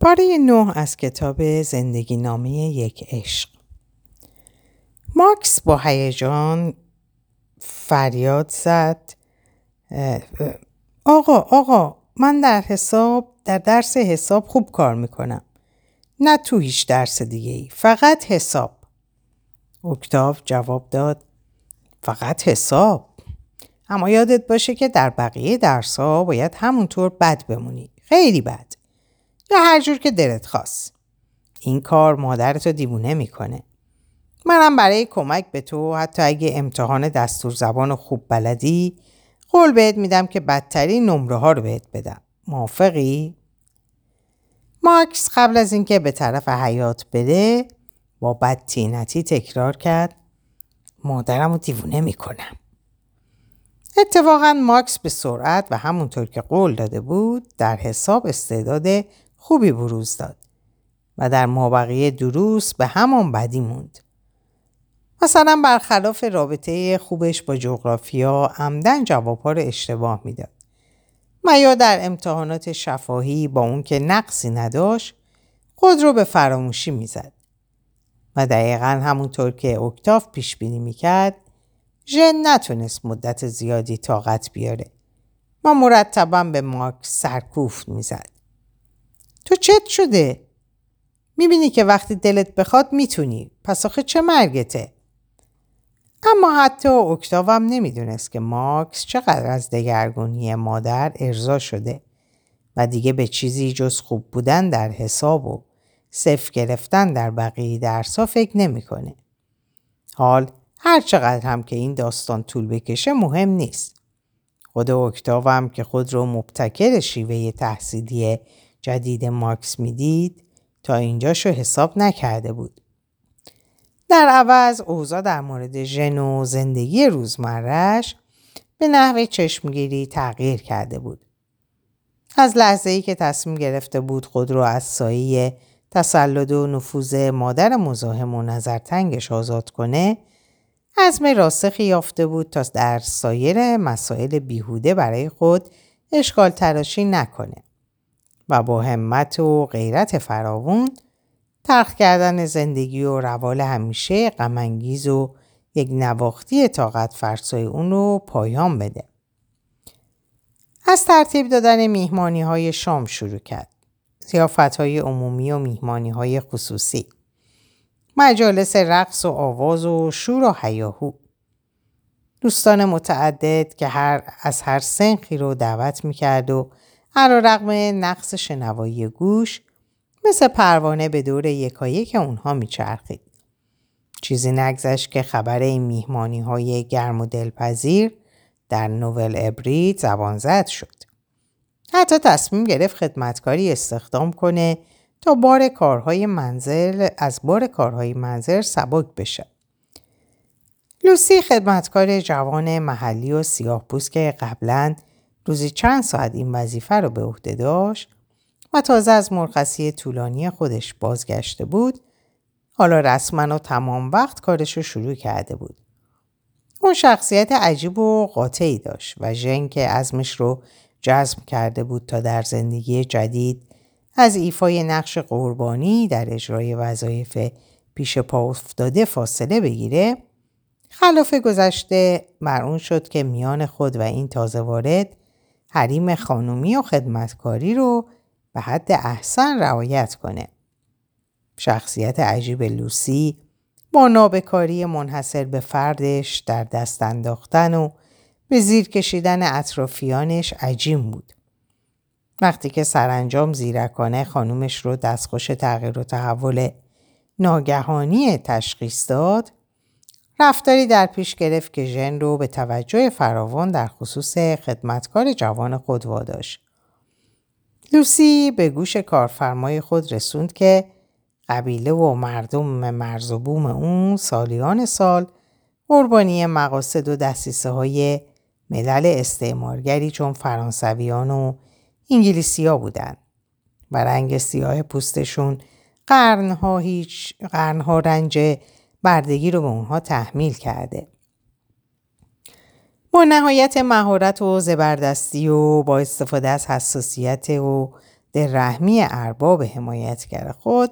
پاره نه از کتاب زندگی نامه یک عشق. ماکس با هیجان فریاد زد. آقا آقا من در حساب در درس حساب خوب کار می‌کنم. نه تو هیچ درس دیگه ای فقط حساب. اکتاف جواب داد. فقط حساب. اما یادت باشه که در بقیه درس ها باید همونطور بد بمونی. خیلی بد. یا هر جور که دلت خواست. این کار مادرتو دیوونه می‌کنه. منم برای کمک به تو حتی اگه امتحان دستور زبان خوب بلدی قول بهت میدم که بدترین نمره ها رو بهت بدم. موافقی؟ ماکس قبل از اینکه به طرف حیات بده با بدتینتی تکرار کرد. مادرم رو دیوونه می‌کنم اتفاقا ماکس به سرعت و همونطور که قول داده بود در حساب استعداد خوبی بروز داد و در مابقی دروس به همان بدی موند. مثلا برخلاف رابطه خوبش با جغرافیا عمدن جوابها رو اشتباه می‌داد. و یا در امتحانات شفاهی با اون که نقصی نداشت خود رو به فراموشی می‌زد. و دقیقا همونطور که اکتاف پیش بینی می‌کرد ژن نتونست مدت زیادی طاقت بیاره و مرتبا به ماک سرکوفت می‌زد. تو چت شده؟ می‌بینی که وقتی دلت بخواد می‌تونی پس آخه چه مرگته؟ اما حتی اکتاوم نمی‌دونست که ماکس چقدر از دگرگونی مادر ارضا شده و دیگه به چیزی جز خوب بودن در حساب و صف گرفتن در بقیه درسا فکر نمی‌کنه. حال هر چقدر هم که این داستان طول بکشه مهم نیست. خود اکتاوم که خود رو مبتکر شیوه تحصیلی جدید مارکس می‌دید تا اینجاشو حساب نکرده بود. در عوض اوضاع در مورد ژن و زندگی روزمرهش به نحوه چشمگیری تغییر کرده بود. از لحظه ای که تصمیم گرفته بود خود رو از سایه تسلط و نفوذ مادر مزاحم و نظرتنگش آزاد کنه عزم راسخی یافته بود تا در سایر مسائل بیهوده برای خود اشکال تراشی نکنه. و با همت و غیرت فراوون ترخ کردن زندگی و روال همیشه غمانگیز و یک نواختی طاقت فرسای اون رو پایان بده. از ترتیب دادن میهمانی های شام شروع کرد. زیافت های عمومی و میهمانی های خصوصی. مجالس رقص و آواز و شور و حیاهو. دوستان متعدد که هر از هر سنخی رو دعوت می‌کرد و هر رقم نقص شنوایی گوش مثل پروانه به دور یکایک اونها میچرخید. چیزی نگذشت که خبر این میهمانی های گرم و دلپذیر در نوول ابری زبان زد شد. حتی تصمیم گرفت خدمتکاری استخدام کنه تا بار کارهای منزل از بار کارهای منزل سبک بشه. لوسی خدمتکار جوان محلی و سیاه که قبلا روزی چند ساعت این وظیفه رو به عهده داشت و تازه از مرخصی طولانی خودش بازگشته بود حالا رسما و تمام وقت کارش رو شروع کرده بود. اون شخصیت عجیب و قاطعی داشت و ژن که ازمش رو جذب کرده بود تا در زندگی جدید از ایفای نقش قربانی در اجرای وظایف پیش پا افتاده فاصله بگیره خلاف گذشته مرون شد که میان خود و این تازه وارد حریم خانومی و خدمتکاری رو به حد احسن رعایت کنه. شخصیت عجیب لوسی با نابکاری منحصر به فردش در دست انداختن و به زیر کشیدن اطرافیانش عجیم بود. وقتی که سرانجام زیرکانه خانومش رو دستخوش تغییر و تحول ناگهانی تشخیص داد رفتاری در پیش گرفت که ژن رو به توجه فراوان در خصوص خدمتکار جوان خود واداشت. لوسی به گوش کارفرمای خود رسوند که قبیله و مردم مرز و بوم اون سالیان سال قربانی مقاصد و دستیسه های ملل استعمارگری چون فرانسویان و انگلیسی ها بودن و رنگ سیاه پوستشون قرنها هیچ قرنها رنج بردگی رو به اونها تحمیل کرده. با نهایت مهارت و زبردستی و با استفاده از حساسیت و رحمی ارباب حمایتگر خود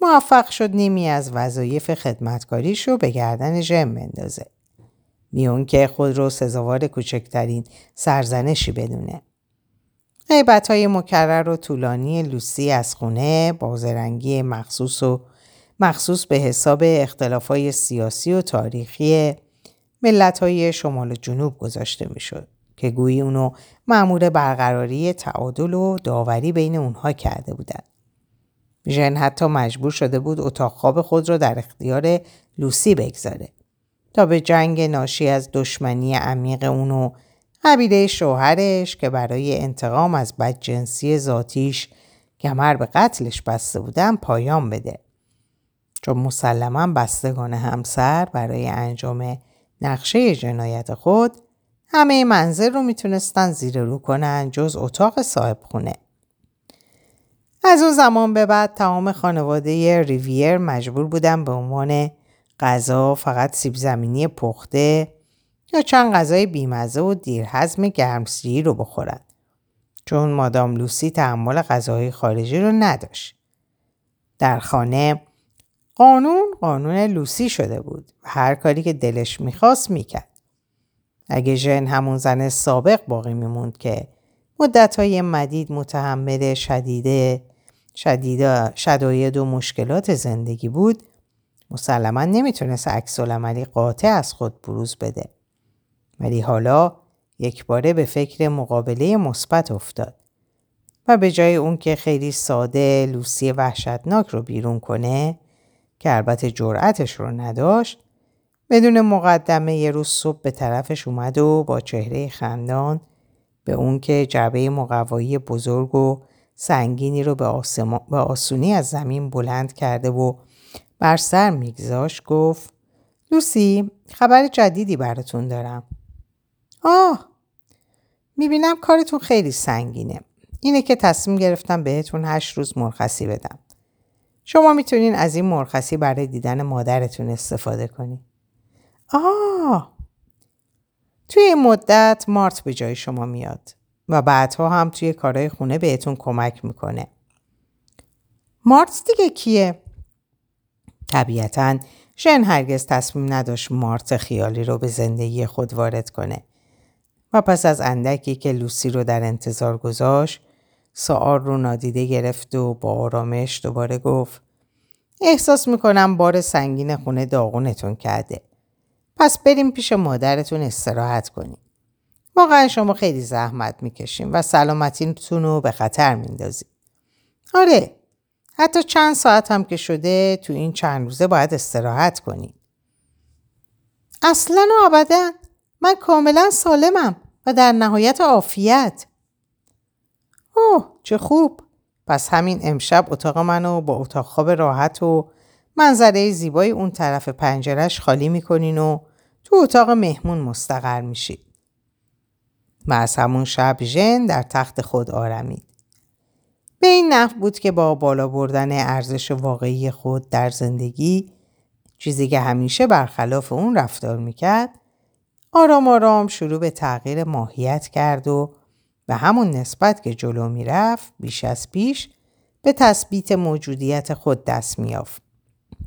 موفق شد نیمی از وظایف خدمتکاریش رو به گردن ژم بندازه. میون که خود رو سزاوار کوچکترین سرزنشی بدونه. غیبت های مکرر و طولانی لوسی از خونه بازرنگی مخصوص و مخصوص به حساب اختلاف های سیاسی و تاریخی ملت های شمال و جنوب گذاشته می‌شد که گویی اونو معمور برقراری تعادل و داوری بین اونها کرده بودند. ژن حتی مجبور شده بود اتاق خواب خود را در اختیار لوسی بگذاره تا به جنگ ناشی از دشمنی عمیق اونو قبیله شوهرش که برای انتقام از بدجنسی ذاتیش کمر به قتلش بسته بودن پایان بده. چون مسلما بستگان همسر برای انجام نقشه جنایت خود همه منظر رو می‌تونستن زیر رو کنن جز اتاق صاحب خونه. از اون زمان به بعد تمام خانواده ریویر مجبور بودن به عنوان غذا فقط سیب زمینی پخته یا چند غذای بیمزه و دیرهضم گرمسیری رو بخورن. چون مادام لوسی تحمل غذاهای خارجی رو نداشت. در خانه قانون قانون لوسی شده بود و هر کاری که دلش می‌خواست می‌کرد. اگه ژن همون زن سابق باقی میموند که مدتهای مدید متحمل شدیده شدیده شداید و مشکلات زندگی بود مسلما نمی‌تونست عکس عملی قاطع از خود بروز بده. ولی حالا یک باره به فکر مقابله مثبت افتاد و به جای اون که خیلی ساده لوسی وحشتناک رو بیرون کنه که البته جرأتش رو نداشت بدون مقدمه یه روز صبح به طرفش اومد و با چهره خندان به اون که جعبه مقوایی بزرگ و سنگینی رو به, به آسونی از زمین بلند کرده و بر سر میگذاشت گفت لوسی خبر جدیدی براتون دارم. آه می‌بینم کارتون خیلی سنگینه. اینه که تصمیم گرفتم بهتون هشت روز مرخصی بدم. شما می‌تونین از این مرخصی برای دیدن مادرتون استفاده کنید. آه توی این مدت مارت به جای شما میاد و بعدها هم توی کارهای خونه بهتون کمک می‌کنه. مارت دیگه کیه؟ طبیعتا ژن هرگز تصمیم نداشت مارت خیالی رو به زندگی خود وارد کنه و پس از اندکی که لوسی رو در انتظار گذاشت سوال رو نادیده گرفت و با آرامش دوباره گفت احساس می‌کنم بار سنگین خونه داغونتون کرده. پس بریم پیش مادرتون استراحت کنیم. واقعا شما خیلی زحمت می‌کشیم و سلامتیتون رو به خطر میندازیم. آره حتی چند ساعت هم که شده تو این چند روزه باید استراحت کنیم. اصلا و ابدا من کاملا سالمم و در نهایت عافیت. اوه چه خوب. پس همین امشب اتاق منو با اتاق خواب راحت و منظره زیبای اون طرف پنجرش خالی می‌کنین و تو اتاق مهمون مستقر میشید. و از همون شب ژن در تخت خود آرمید. به این نحو بود که با بالا بردن ارزش واقعی خود در زندگی چیزی که همیشه برخلاف اون رفتار می‌کرد آرام آرام شروع به تغییر ماهیت کرد و به همون نسبت که جلو می‌رفت بیش از پیش به تثبیت موجودیت خود دست میافت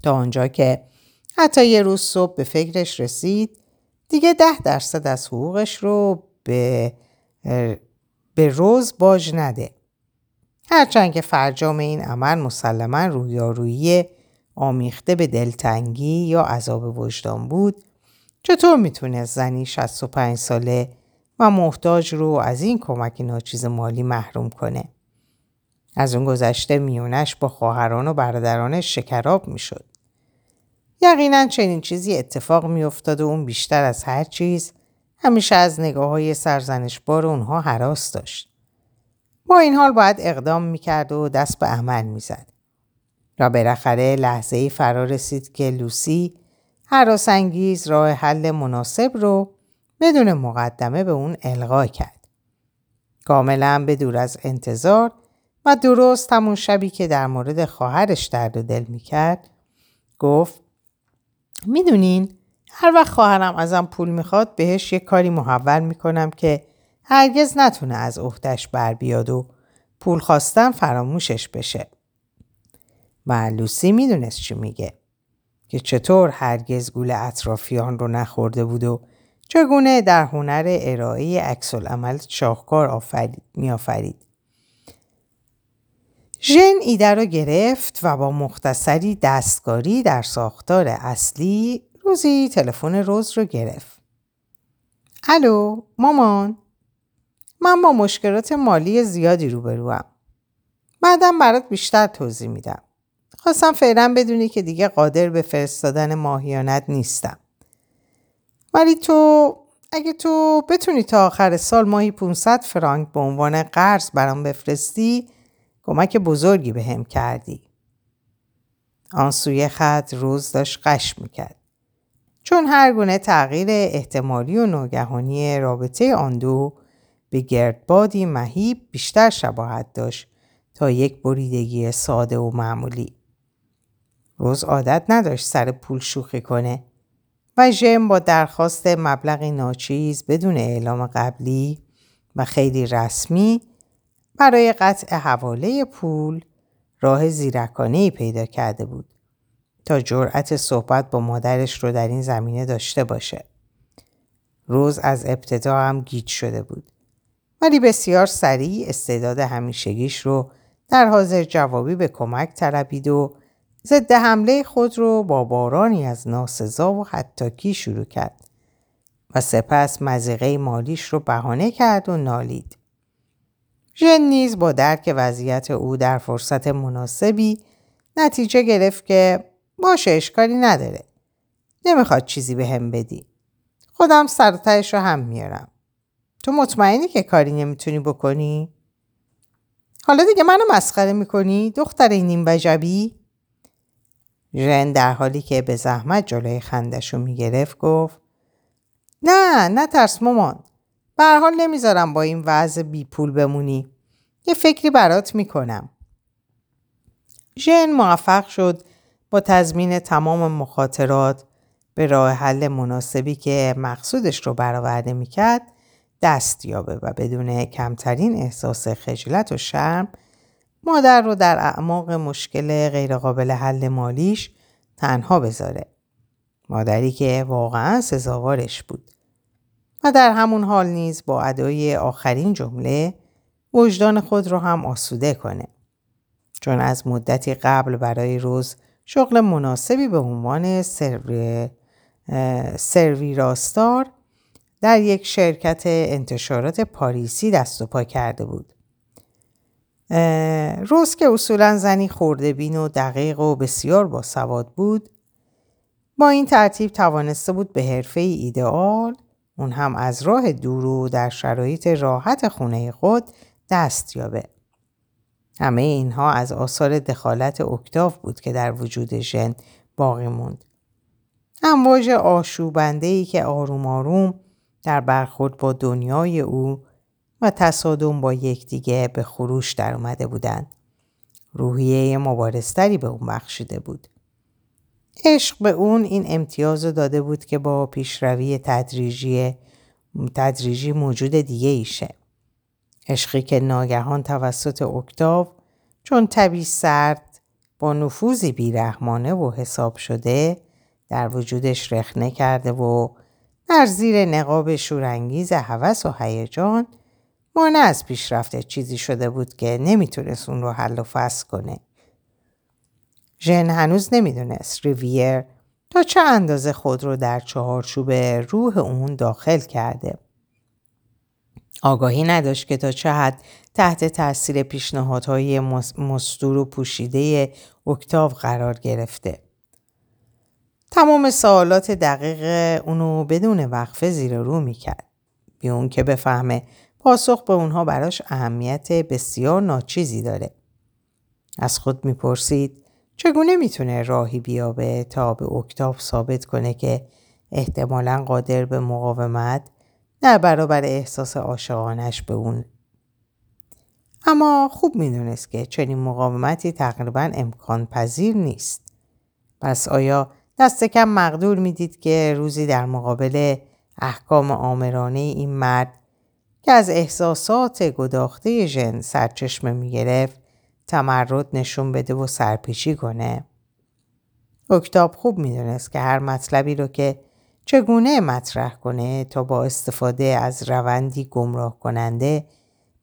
تا آنجا که حتی یه روز صبح به فکرش رسید دیگه ده درصد از حقوقش رو به, به روز باج نده. هرچند که فرجام این عمل مسلما رویارویی آمیخته به دلتنگی یا عذاب وجدان بود چطور می‌تونه زنی 65 ساله و محتاج رو از این کمک ناچیز مالی محروم کنه. از اون گذشته میونش با خواهران و برادرانش شکراب می‌شد. یقینا چنین چیزی اتفاق میافتاد و اون بیشتر از هر چیز همیشه از نگاه های سرزنشبار اونها حراس داشت. با این حال باید اقدام می‌کرد و دست به عمل می‌زد. و بالاخره لحظه ای فرا رسید که لوسی انگیز راه حل مناسب رو بدون مقدمه به اون القا کرد. کاملا به دور از انتظار و درست همون شبی که در مورد خواهرش درد و دل می‌کرد گفت می‌دونین هر وقت خواهرم ازم پول می‌خواد بهش یه کاری محول می‌کنم که هرگز نتونه از اختش بر بیاد و پول خواستن فراموشش بشه. و لوسی می‌دونست چی میگه. که چطور هرگز گول اطرافیان رو نخورده بود و چگونه در هنر ارائه عمل شاهکار میآفرید. ژن ایده را گرفت و با مختصری دستکاری در ساختار اصلی روزی تلفن روز رو گرفت. الو مامان من با مشکلات مالی زیادی روبروم. بعدم برات بیشتر توضیح میدم. خواستم فعلا بدونی که دیگه قادر به فرستادن ماهیانت نیستم. ولی تو اگه تو بتونی تا آخر سال ماهی 500 فرانک به عنوان قرض برام بفرستی کمک بزرگی به هم کردی. آن سوی خط روز داشت قش می‌کرد. چون هر گونه تغییر احتمالی و ناگهانی رابطه آن دو به گردبادی مهیب بیشتر شباهت داشت تا یک بریدگی ساده و معمولی. روز عادت نداشت سر پول شوخی کنه و ژم با درخواست مبلغی ناچیز بدون اعلام قبلی و خیلی رسمی برای قطع حواله پول راه زیرکانه پیدا کرده بود تا جرأت صحبت با مادرش رو در این زمینه داشته باشه. روز از ابتدا هم گیج شده بود. ولی بسیار سریع استعداد همیشگیش رو در حاضر جوابی به کمک طلبید و ضد حمله خود رو با بارانی از ناسزا و حتاکی شروع کرد و سپس مزیقه مالیش رو بهانه کرد و نالید. ژن نیز با درک وضعیت او در فرصت مناسبی نتیجه گرفت که باشه اشکالی نداره. نمی‌خواد چیزی به هم بدی. خودم سرتایش رو هم میارم. تو مطمئنی که کاری نمی‌تونی بکنی؟ حالا دیگه منو مسخره می‌کنی؟ دختر نیم وجبی؟ ژن در حالی که به زحمت جلوی خندش رو می‌گرفت گفت نه نه ترس مامان. به حال نمی‌ذارم با این وضع بی پول بمونی. یه فکری برات می‌کنم. ژن موفق شد با تضمین تمام مخاطرات به راه حل مناسبی که مقصودش رو برآورده می‌کرد دست یابه و بدون کمترین احساس خجلت و شرم مادر رو در اعماق مشکل غیرقابل حل مالیش تنها بذاره. مادری که واقعا سزاوارش بود. و در همون حال نیز با ادای آخرین جمله وجدان خود رو هم آسوده کنه. چون از مدتی قبل برای روز شغل مناسبی به عنوان سروی, سروی راستار در یک شرکت انتشارات پاریسی دست و پا کرده بود. روز که اصولا زنی خورده بین و دقیق و بسیار با سواد بود با این ترتیب توانسته بود به حرفه ایدئال اون هم از راه دور و در شرایط راحت خونه خود دست یابه. همه اینها از آثار دخالت اکتاف بود که در وجود ژن باقی موند. امواج آشوبنده ای که آروم آروم در برخورد با دنیای او و تصادم با یکدیگه به خروش در اومده بودند. روحیه مبارستری به اون بخشیده بود. عشق به اون این امتیاز داده بود که با پیشروی تدریجی تدریجی موجود دیگه ایشه. عشقی که ناگهان توسط اکتاو چون طبی سرد با نفوذی بیرحمانه و حساب شده در وجودش رخنه کرده و در زیر نقاب شورانگیز هوس و هیجان مانع از پیشرفته چیزی شده بود که نمی‌تونست اون رو حل و فصل کنه. ژن هنوز نمی‌دونست ریویر تا چه اندازه خود رو در چهارچوب روح اون داخل کرده. آگاهی نداشت که تا چه حد تحت تاثیر پیشنهادهای مستور و پوشیده اکتاو قرار گرفته. تمام سوالات دقیق اونو بدون وقفه زیر رو می‌کرد. بی اون که بفهمه پاسخ به اونها براش اهمیت بسیار ناچیزی داره. از خود می‌پرسید چگونه می‌تونه راهی بیابه تا به اکتاف ثابت کنه که احتمالا قادر به مقاومت در برابر احساس عاشقانش به اون اما خوب می‌دونست که چنین مقاومتی تقریبا امکان پذیر نیست. پس آیا دست کم مقدور می‌دید که روزی در مقابل احکام آمرانه این مرد که از احساسات گداخته ژن سرچشمه می‌گرفت تمرد نشون بده و سرپیچی کنه اکتاب خوب می‌دونست که هر مطلبی رو که چگونه مطرح کنه تا با استفاده از روندی گمراه کننده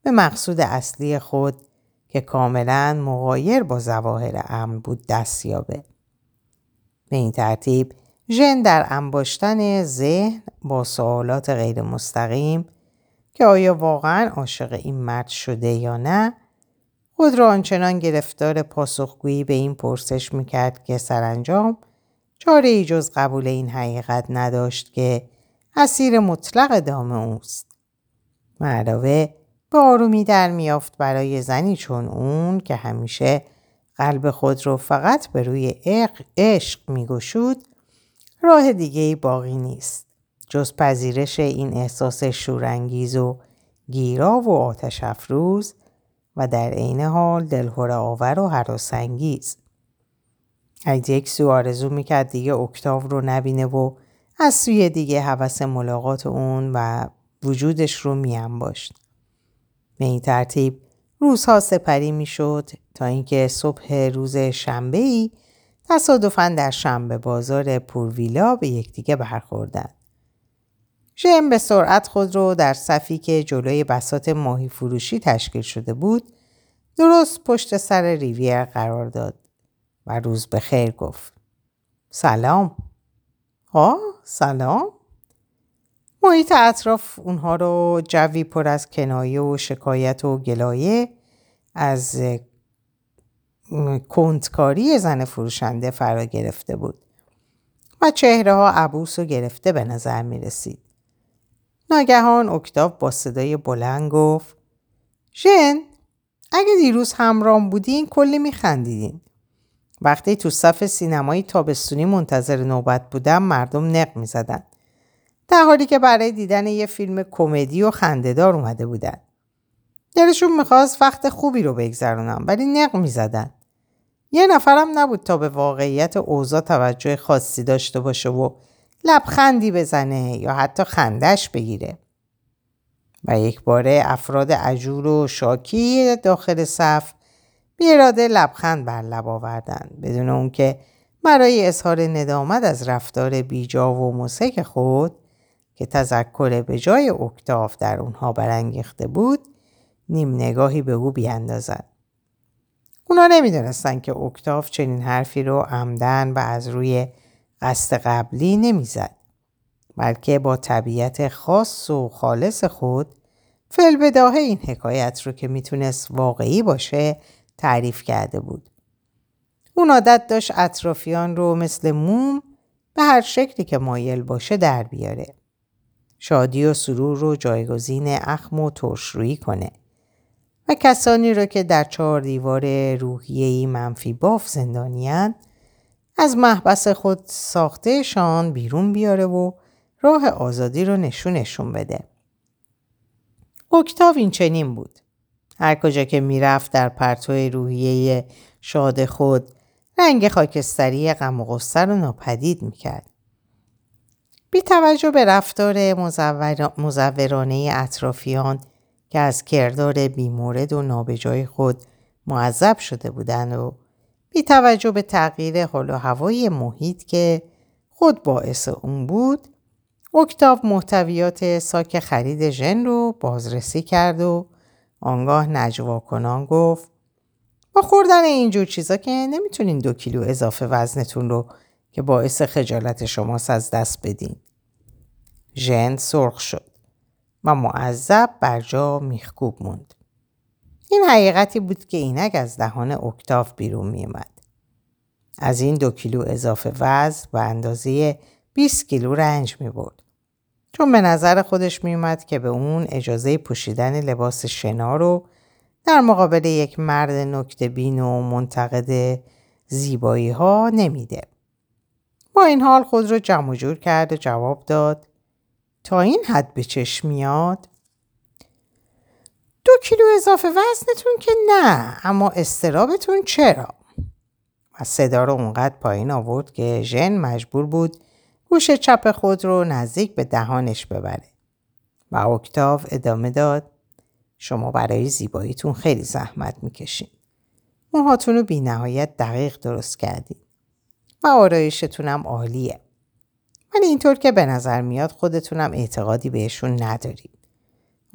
به مقصود اصلی خود که کاملا مغایر با زواهر امن بود دست یابه. به این ترتیب ژن در انباشتن ذهن با سوالات غیر مستقیم که آیا واقعا عاشق این مرد شده یا نه خود را آنچنان گرفتار پاسخگویی به این پرسش می‌کرد که سرانجام چاره ای جز قبول این حقیقت نداشت که اسیر مطلق دام اوست. علاوه به آرومی در میافت برای زنی چون اون که همیشه قلب خود رو فقط به روی عشق میگشود راه دیگه باقی نیست جز پذیرش این احساس شورانگیز و گیرا و آتش افروز و در عین حال دلهوره آور و حراسانگیز از یک سو آرزو می‌کرد دیگه اکتاو رو نبینه و از سوی دیگه حوث ملاقات اون و وجودش رو میانباشت. به این ترتیب روزها سپری می‌شد تا اینکه صبح روز شنبه ای تصادفا در شنبه بازار پورویلا به یکدیگه برخوردند. ژم به سرعت خود رو در صفی که جلوی بسات ماهی فروشی تشکیل شده بود درست پشت سر ریویر قرار داد و روز به خیر گفت. سلام. آه سلام. محیط اطراف اونها رو جوی پر از کنایه و شکایت و گلایه از کندکاری زن فروشنده فرا گرفته بود و چهره ها عبوس و گرفته به نظر می رسید. ناگهان اکتاف با صدای بلند گفت ژن اگه دیروز همرام بودین کلی میخندیدین. وقتی تو صف سینمایی تابستونی منتظر نوبت بودم مردم نق می‌زدن. در حالی که برای دیدن یه فیلم کمدی و خندهدار اومده بودن. دلشون می‌خواست وقت خوبی رو بگذرونم ولی نق می‌زدن. یه نفرم نبود تا به واقعیت اوضاع توجه خاصی داشته باشه و لبخندی بزنه یا حتی خندش بگیره. و یک باره افراد عجور و شاکی داخل صف بیاراده لبخند بر لب آوردن بدون اون که برای اظهار ندامت از رفتار بیجا و مسک خود که تذکر به جای اکتاف در اونها برانگیخته بود نیم نگاهی به او بیاندازد. اونا نمی‌دونستن که اکتاف چنین حرفی رو عمدن و از روی قصد قبلی نمی‌زد بلکه با طبیعت خاص و خالص خود فل بداهه این حکایت رو که می‌تونست واقعی باشه تعریف کرده بود. اون عادت داشت اطرافیان رو مثل موم به هر شکلی که مایل باشه در بیاره. شادی و سرور رو جایگزین اخم و ترشرویی کنه و کسانی رو که در چهار دیوار روحیهی منفی باف زندانیان از محبس خود ساختهشان بیرون بیاره و راه آزادی رو نشونشون بده. اکتاو این چنین بود. هر کجا که می‌رفت در پرتو روحیه شاد خود رنگ خاکستری غم و غصه رو ناپدید می‌کرد. بی توجه به رفتار مزورانه اطرافیان که از کردار بیمورد و نابجای خود معذب شده بودند و بی توجه به تغییر حال و هوای محیط که خود باعث اون بود اکتاف محتویات ساک خرید ژن رو بازرسی کرد و آنگاه نجوا کنان گفت با خوردن اینجور چیزا که نمی‌تونین دو کیلو اضافه وزنتون رو که باعث خجالت شماست از دست بدین. ژن سرخ شد و معذب بر جا میخکوب موند. این حقیقتی بود که اینک از دهان اکتاف بیرون میومد. از این دو کیلو اضافه وزن به اندازه 20 کیلو رنج می برد. چون به نظر خودش می اومد که به اون اجازه پوشیدن لباس شنا رو در مقابل یک مرد نکته بین و منتقد زیبایی ها نمیده. با این حال خود رو جمع جور کرد و جواب داد تا این حد به چشم میاد دو کیلو اضافه وزنتون که نه اما استرابتون چرا؟ و صدا رو اونقدر پایین آورد که ژن مجبور بود گوش چپ خود رو نزدیک به دهانش ببره و اکتاو ادامه داد شما برای زیباییتون خیلی زحمت می‌کشین. موهاتون رو بی نهایت دقیق درست کردین. و آرایشتونم عالیه. ولی اینطور که به نظر میاد خودتونم اعتقادی بهشون ندارید.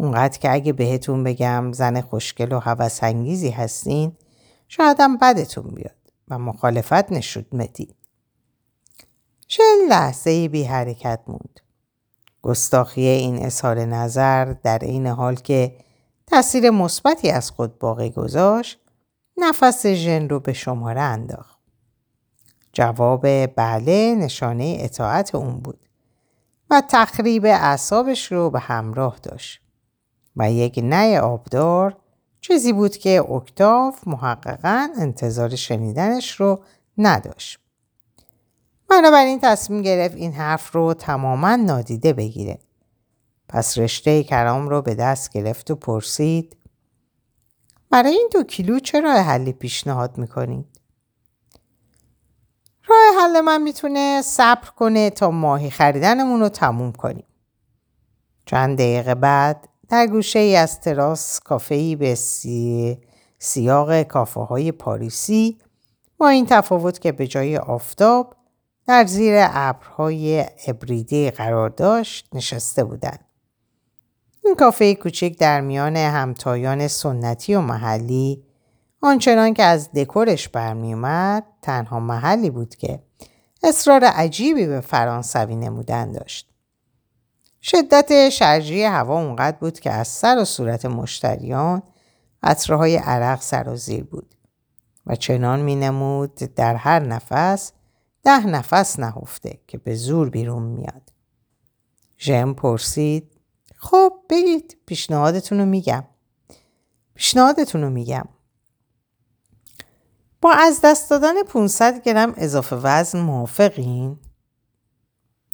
اونقدر که اگه بهتون بگم زن خوشگل و هوسانگیزی هستین شایدم بدتون بیاد و مخالفت نشود مدید. چه لحظه بی حرکت موند. گستاخی این اظهار نظر در این حال که تاثیر مثبتی از خود باقی گذاشت نفس ژن رو به شماره انداخت. جواب بله نشانه اطاعت اون بود و تخریب اعصابش رو به همراه داشت و یک نه آبدار چیزی بود که اکتاف محققا انتظار شنیدنش رو نداشت. بنابراین تصمیم گرفت این حرف رو تماما نادیده بگیره. پس رشته کرام رو به دست گرفت و پرسید برای این دو کیلو چه راه حلی پیشنهاد می‌کنید؟ راه حل من می‌تونه صبر کنه تا ماهی خریدنمون رو تموم کنیم. چند دقیقه بعد در گوشه ای از تراس کافه به سی... سیاق کافه های پاریسی با این تفاوت که به جای آفتاب در زیر ابرهای ابریدی قرار داشت نشسته بودند. این کافه کوچک در میان همتایان سنتی و محلی آنچنان که از دکورش برمیومد تنها محلی بود که اصرار عجیبی به فرانسوی نمودن داشت. شدت شرجی هوا اونقدر بود که از سر و صورت مشتریان عطرهای عرق سرازیر بود و چنان می نمود در هر نفس ده نفس نهفته که به زور بیرون میاد. ژم پرسید خب بگید پیشنهادتون رو میگم. پیشنهادتون رو میگم. با از دست دادن 500 گرم اضافه وزن موافقین؟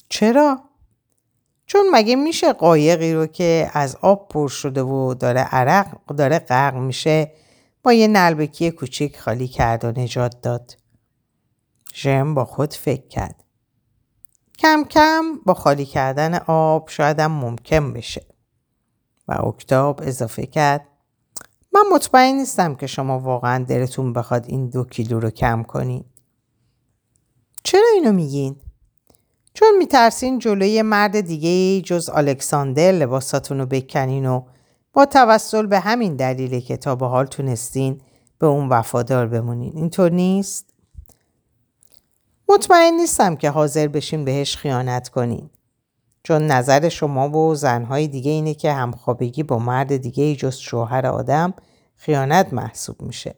چرا؟ چون مگه میشه قایقی رو که از آب پر شده و داره عرق داره غرق میشه با یه نلبکی کوچیک خالی کرد و نجات داد. ژم با خود فکر کرد. کم کم با خالی کردن آب شایدم ممکن بشه. و اکتاب اضافه کرد من مطمئن نیستم که شما واقعا دلتون بخواد این دو کیلو رو کم کنین. چرا اینو میگین؟ چون میترسین جلوی مرد دیگه جز الکساندر لباساتون رو بکنین و با توسل به همین دلیل که تا به حال تونستین به اون وفادار بمونین. اینطور نیست؟ مطمئن نیستم که حاضر بشین بهش خیانت کنین. چون نظر شما و زنهای دیگه اینه که همخوابگی با مرد دیگه جز شوهر آدم خیانت محسوب میشه.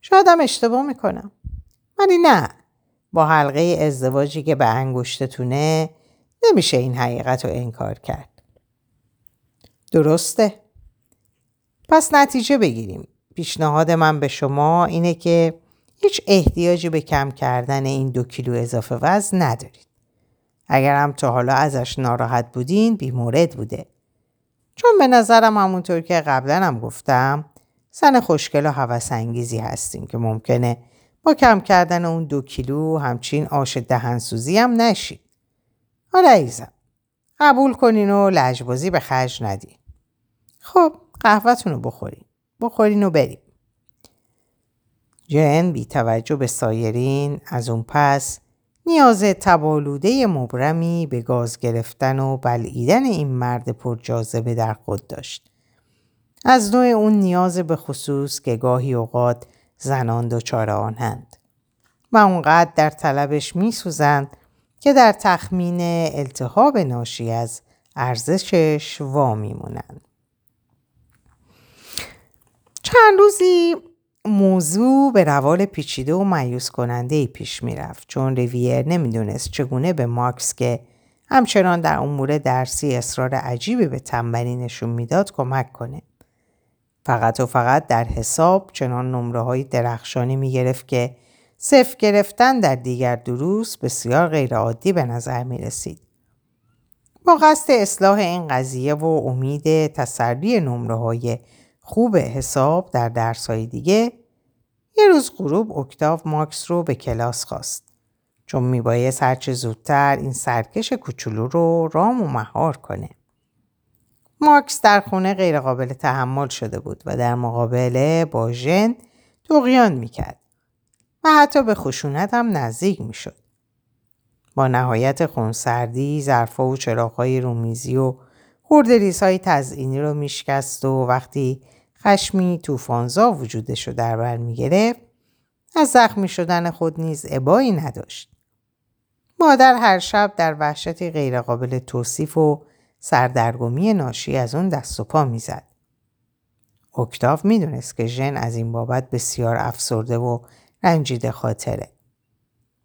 شایدم اشتباه می‌کنم. ولی نه. با حلقه ازدواجی که به انگشتتونه نمیشه این حقیقت رو انکار کرد. درسته؟ پس نتیجه بگیریم. پیشنهاد من به شما اینه که هیچ احتیاجی به کم کردن این دو کیلو اضافه وزن ندارید. اگر هم تا حالا ازش ناراحت بودین بیمورد بوده. چون به نظرم همونطور که قبلا هم گفتم زن خوشگل و هوسانگیزی هستیم که ممکنه با کم کردن اون دو کیلو همچین آش دهنسوزی هم نشید. حالا ایزم قبول کنین و لجبازی به خرج ندین. خب قهوهتون رو بخورین. بخورین و بریم. جن بی توجه به سایرین از اون پس نیاز تبالوده مبرمی به گاز گرفتن و بلعیدن این مرد پرجاذبه در خود داشت. از نوع اون نیاز به خصوص که گاهی اوقات زنان دچار آنند و اونقدر در طلبش میسوزند که در تخمین التهاب ناشی از ارزشش وا میمونند. چند روزی موضوع به روال پیچیده و مایوس کننده ای پیش می‌رفت چون ریویر نمی‌دونست چگونه به ماکس که همچنان در امور درسی اصرار عجیبی به تنبلی نشون می‌داد کمک کنه. فقط و فقط در حساب چنان نمره های درخشانی می گرفت که صفر گرفتن در دیگر دروس بسیار غیرعادی به نظر می رسید. با قصد اصلاح این قضیه و امید تسری نمره های خوب حساب در درس های دیگه یه روز غروب اکتاو ماکس رو به کلاس خواست. چون میبایست هرچه زودتر این سرکش کوچولو رو رام و مهار کنه. ماکس در خونه غیرقابل تحمل شده بود و در مقابله با ژن توقیان می‌کرد و حتی به خشونت هم نزدیک می‌شد. با نهایت خونسردی ظرفها و چراغهای رومیزی و خورده های تزئینی رو میشکست و وقتی خشمی توفانزا وجودش رو در بر می‌گرفت از زخمی شدن خود نیز ابایی نداشت. مادر هر شب در وحشتی غیرقابل توصیف و سردرگمی ناشی از اون دست و پا می‌زد. اکتاف می‌دونست که ژن از این بابت بسیار افسرده و رنجیده خاطره.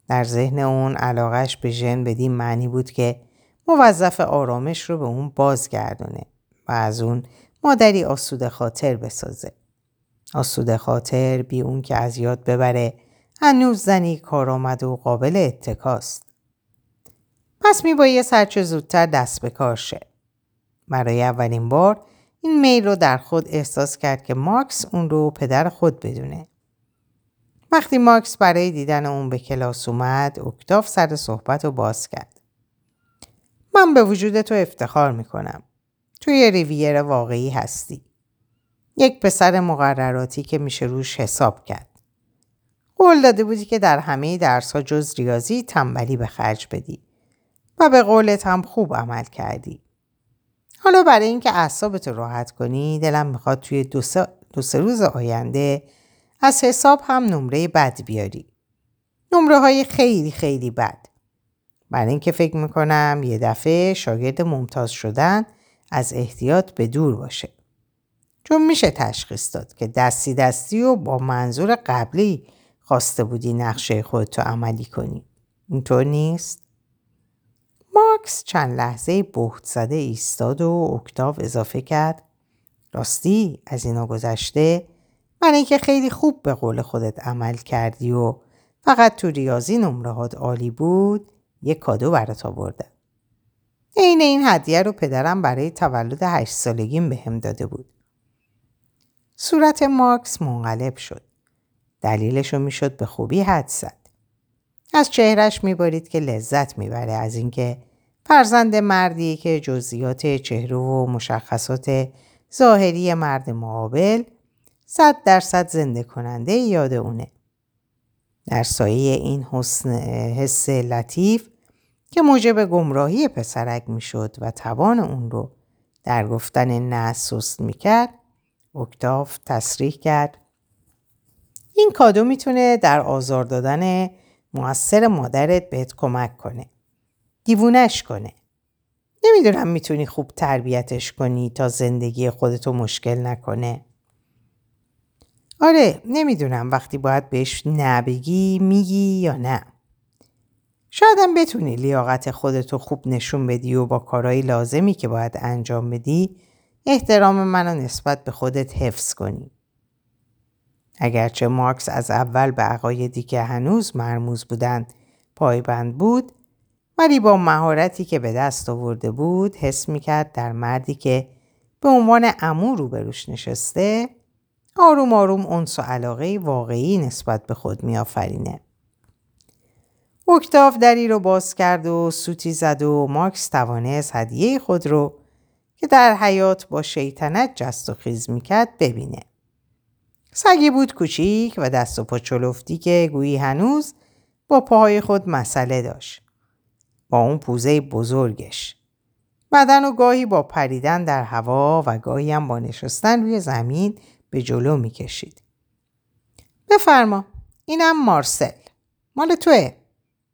در ذهن اون علاقش به ژن بدین معنی بود که موظف آرامش رو به اون بازگردونه و از اون مادری آسوده خاطر بسازه. آسوده خاطر بی اون که از یاد ببره هنوز زنی کارآمد و قابل اتکاست. پس می‌بایست هر چه زودتر دست به کار شه. برای اولین بار این میل رو در خود احساس کرد که ماکس اون رو پدر خود بدونه. وقتی ماکس برای دیدن اون به کلاس اومد اکتاو سر صحبت رو باز کرد. من به وجود تو افتخار می‌کنم. تو یه ریویر واقعی هستی. یک پسر مقرراتی که میشه روش حساب کرد. قول داده بودی که در همه درس ها جز ریاضی تنبلی به خرج بدی و به قولت هم خوب عمل کردی. حالا برای اینکه اعصابت رو راحت کنی دلم می‌خواد توی دو سه, دو سه روز آینده از حساب هم نمره بد بیاری. نمره های خیلی خیلی بد. برای اینکه فکر می‌کنم یه دفعه شاگرد ممتاز شدن از احتیاط به دور باشه. چون میشه تشخیص داد که دستی دستی و با منظور قبلی خواسته بودی نقشه خودتو عملی کنی. اینطور نیست؟ ماکس چند لحظه بهت زده ایستاد و اکتاو اضافه کرد. راستی از اینا گذشته من اینکه خیلی خوب به قول خودت عمل کردی و فقط تو ریاضی نمرهات عالی بود یه کادو برات آوردم. عین این هدیه رو پدرم برای تولد هشت سالگیم بهم داده بود. صورت ماکس منقلب شد. دلیلش رو می‌شد به خوبی حد زد. از چهرش میبارید که لذت می‌بره از اینکه فرزند مردی که جزئیات چهره و مشخصات ظاهری مرد مقابل صد درصد زنده کننده یاد اونه. در سایه این حسن حس لطیف که موجب گمراهی پسرک می‌شد و توان اون رو در گفتن نه سست می‌کرد اکتاف تصریح کرد این کادو می‌تونه در آزار دادن موثر مادرت بهت کمک کنه. دیوونش کنه. نمی‌دونم می‌تونی خوب تربیتش کنی تا زندگی خودتو مشکل نکنه. آره نمی‌دونم وقتی باید بهش نبگی میگی یا نه. شایدم بتونی لیاقت خودتو خوب نشون بدی و با کارهای لازمی که باید انجام بدی احترام منو نسبت به خودت حفظ کنی. اگرچه مارکس از اول به عقایدی که هنوز مرموز بودند پایبند بود ولی با مهارتی که به دست آورده بود حس می‌کرد در مردی که به عنوان امو روبروش نشسته آروم آروم اونس و علاقه واقعی نسبت به خود میآفرینه. اکتاف دری رو باز کرد و سوتی زد و مارکس توانست هدیه خود رو که در حیات با شیطنت جست و خیز می‌کرد ببینه. سگی بود کوچیک و دست و پا چلفتی که گویی هنوز با پاهای خود مسئله داشت. با اون پوزه بزرگش. بدن و گاهی با پریدن در هوا و گاهی هم با نشستن روی زمین به جلو می‌کشید. بفرما اینم مارسل. مال توه.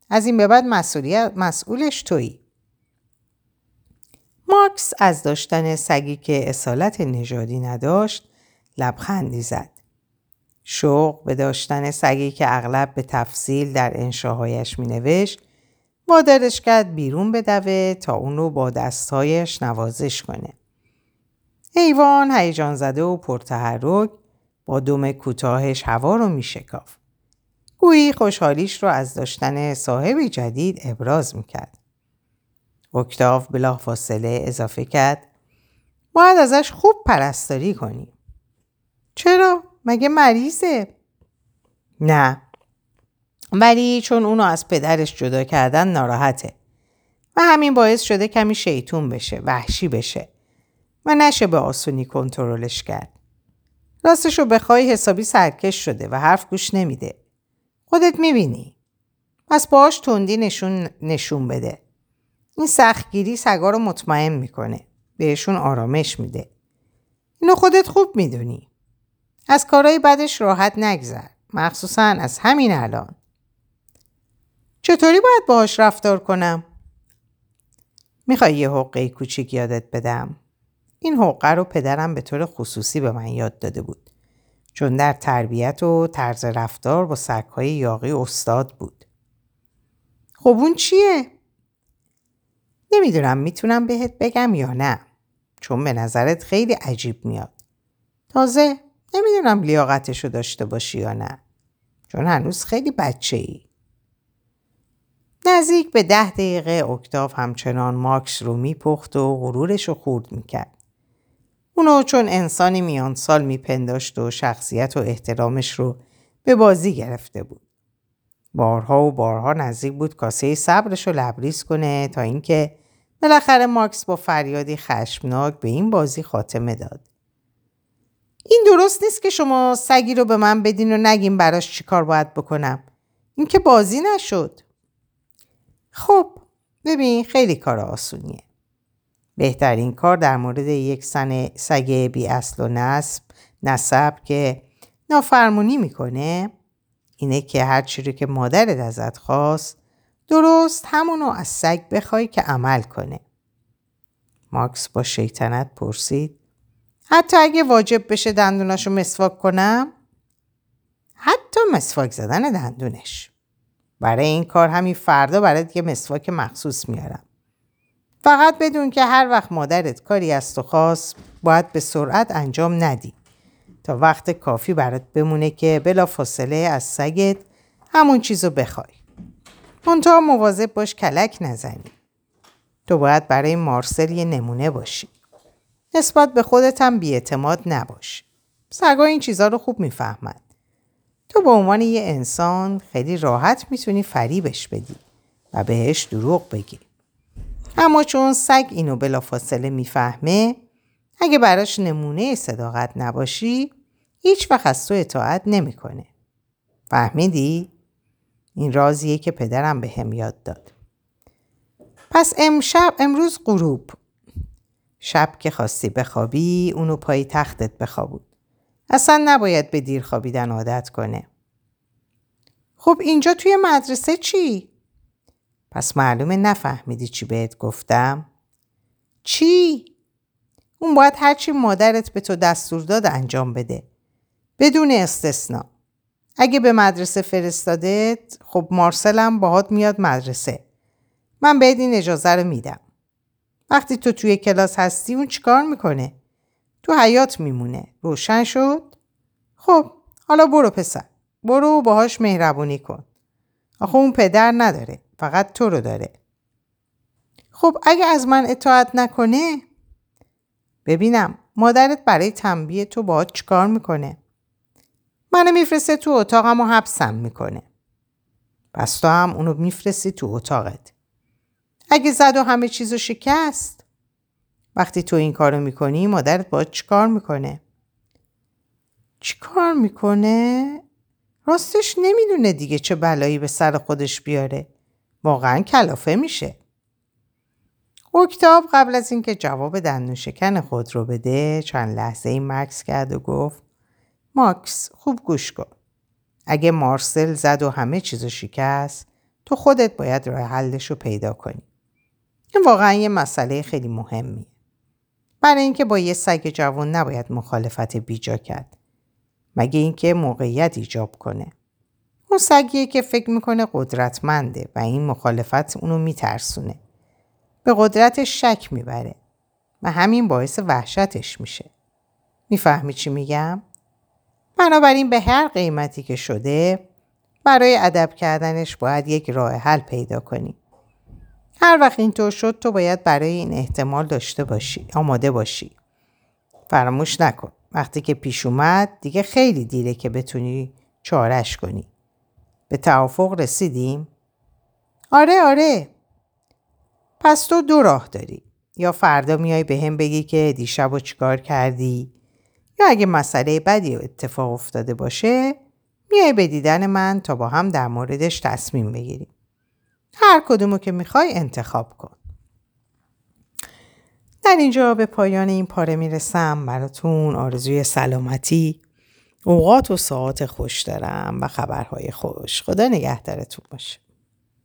از این به بعد مسئولیت مسئولش تویی. ماکس از داشتن سگی که اصالت نژادی نداشت لبخندی زد. شوق به داشتن سگی که اغلب به تفصیل در انشاهایش می نوشت وادرش کرد بیرون بدوه تا اون رو با دستهایش نوازش کنه. حیوان هیجان زده و پرتحرک با دم کوتاهش هوا رو می شکاف. گویی خوشحالیش رو از داشتن صاحبی جدید ابراز می‌کرد. اکتاف بلا فاصله اضافه کرد باید ازش خوب پرستاری کنی. چرا؟ مگه مریضه؟ نه. ولی چون اونو از پدرش جدا کردن ناراحته. و همین باعث شده کمی شیطون بشه. وحشی بشه. و نشه به آسونی کنترلش کرد. راستشو بخوای حسابی سرکش شده و حرف گوش نمیده. خودت می‌بینی. پس باهاش تندی نشون, نشون بده. این سختگیری سگا رو مطمئن می‌کنه. بهشون آرامش میده. اینو خودت خوب می‌دونی. از کارهای بدش راحت نگذر. مخصوصا از همین الان. چطوری باید باهاش رفتار کنم؟ می‌خوای یه حقه کوچیک یادت بدم؟ این حقه رو پدرم به طور خصوصی به من یاد داده بود. چون در تربیت و طرز رفتار با سگهای یاقی استاد بود. خب اون چیه؟ نمی‌دونم می‌تونم بهت بگم یا نه. چون به نظرت خیلی عجیب میاد. تازه نمی‌دونم لیاقتشو داشته باشی یا نه. چون هنوز خیلی بچه ای. نزدیک به ده دقیقه اکتاف همچنان ماکس رو میپخت و غرورش رو خورد می‌کرد. اونو چون انسانی میان سال میپنداشت و شخصیت و احترامش رو به بازی گرفته بود. بارها و بارها نزدیک بود کاسه صبرش رو لبریز کنه تا اینکه بالاخره ماکس با فریادی خشمناک به این بازی خاتمه داد. این درست نیست که شما سگی رو به من بدین و نگیم براش چیکار باید بکنم. این که بازی نشد. خب ببین خیلی کار آسونیه. بهترین کار در مورد یک سن سگ بی اصل و نسب نسب که نافرمونی می‌کنه اینه که هر چیزی که مادرت ازت خواست درست همونو از سگ بخوای که عمل کنه. ماکس با شیطنت پرسید حتی اگه واجب بشه دندوناشو مسواک کنم؟ حتی مسواک زدن دندونش. برای این کار همین فردا برات یه مسواک مخصوص میارم. فقط بدون که هر وقت مادرت کاری از تو خواست باید به سرعت انجام ندی تا وقت کافی برات بمونه که بلا فاصله از سگت همون چیزو بخوای. منتها مواظب باش کلک نزنی. تو باید برای مارسل یه نمونه باشی. نسبت به خودت هم بیاعتماد نباش. سگا این چیزا رو خوب می‌فهمند. تو به عنوان یه انسان خیلی راحت می‌تونی فریبش بدی و بهش دروغ بگی. اما چون سگ اینو بلافاصله می‌فهمه اگه براش نمونه صداقت نباشی هیچ وقت از تو اطاعت نمی‌کنه. فهمیدی؟ این رازیه که پدرم به هم یاد داد. پس امشب امروز غروب شب که خواستی بخوابی اونو پای تختت بخوابون. اصلا نباید به دیر خوابیدن عادت کنه. خب اینجا توی مدرسه چی؟ پس معلومه نفهمیدی چی بهت گفتم؟ چی؟ اون باید هرچی مادرت به تو دستور داد انجام بده. بدون استثنا. اگه به مدرسه فرستادت خب مارسلم باهات میاد مدرسه. من بهت این اجازه رو میدم. وقتی تو توی کلاس هستی اون چیکار می‌کنه؟ تو حیات میمونه. روشن شد؟ خب حالا برو پسر. برو باهاش مهربونی کن. آخه اون پدر نداره. فقط تو رو داره. خب اگه از من اطاعت نکنه ببینم مادرت برای تنبیه تو باهات چیکار می‌کنه؟ منو میفرسته تو اتاقم و حبسم می‌کنه. پس تو هم اونو میفرستی تو اتاقت. اگه زد و همه چیزو شکست وقتی تو این کارو می‌کنی مادرت باید چیکار می‌کنه؟ چیکار می‌کنه؟ راستش نمی‌دونه دیگه چه بلایی به سر خودش بیاره. واقعا کلافه میشه. اکتاب قبل از اینکه جواب دندون خود رو بده چند لحظه این مکس کرد و گفت ماکس خوب گوش کن. اگه مارسل زد و همه چیزو شکست تو خودت باید راه حلش رو پیدا کنی. این واقعا یه مسئله خیلی مهمیه. برای اینکه با یه سگ جوان نباید مخالفت بیجا کرد. مگه اینکه موقعیت ایجاب کنه. اون سگیه که فکر می‌کنه قدرتمنده و این مخالفت اونو میترسونه. به قدرتش شک می‌بره و همین باعث وحشتش میشه. می‌فهمی چی میگم؟ بنابراین به هر قیمتی که شده برای ادب کردنش باید یک راه حل پیدا کنی. هر وقت اینطور شد تو باید برای این احتمال داشته باشی آماده باشی. فراموش نکن. وقتی که پیش اومد دیگه خیلی دیره که بتونی چارش کنی. به توافق رسیدیم؟ آره آره. پس تو دو راه داری. یا فردا میای به هم بگی که دیشب و چیکار کردی یا اگه مسئله بدی اتفاق افتاده باشه میای به دیدن من تا با هم در موردش تصمیم بگیریم. هر کدومو که می‌خوای انتخاب کن. در اینجا به پایان این پاره می‌رسم. براتون آرزوی سلامتی اوقات و ساعت خوش دارم و خبرهای خوش. خدا نگهدارتون باشه.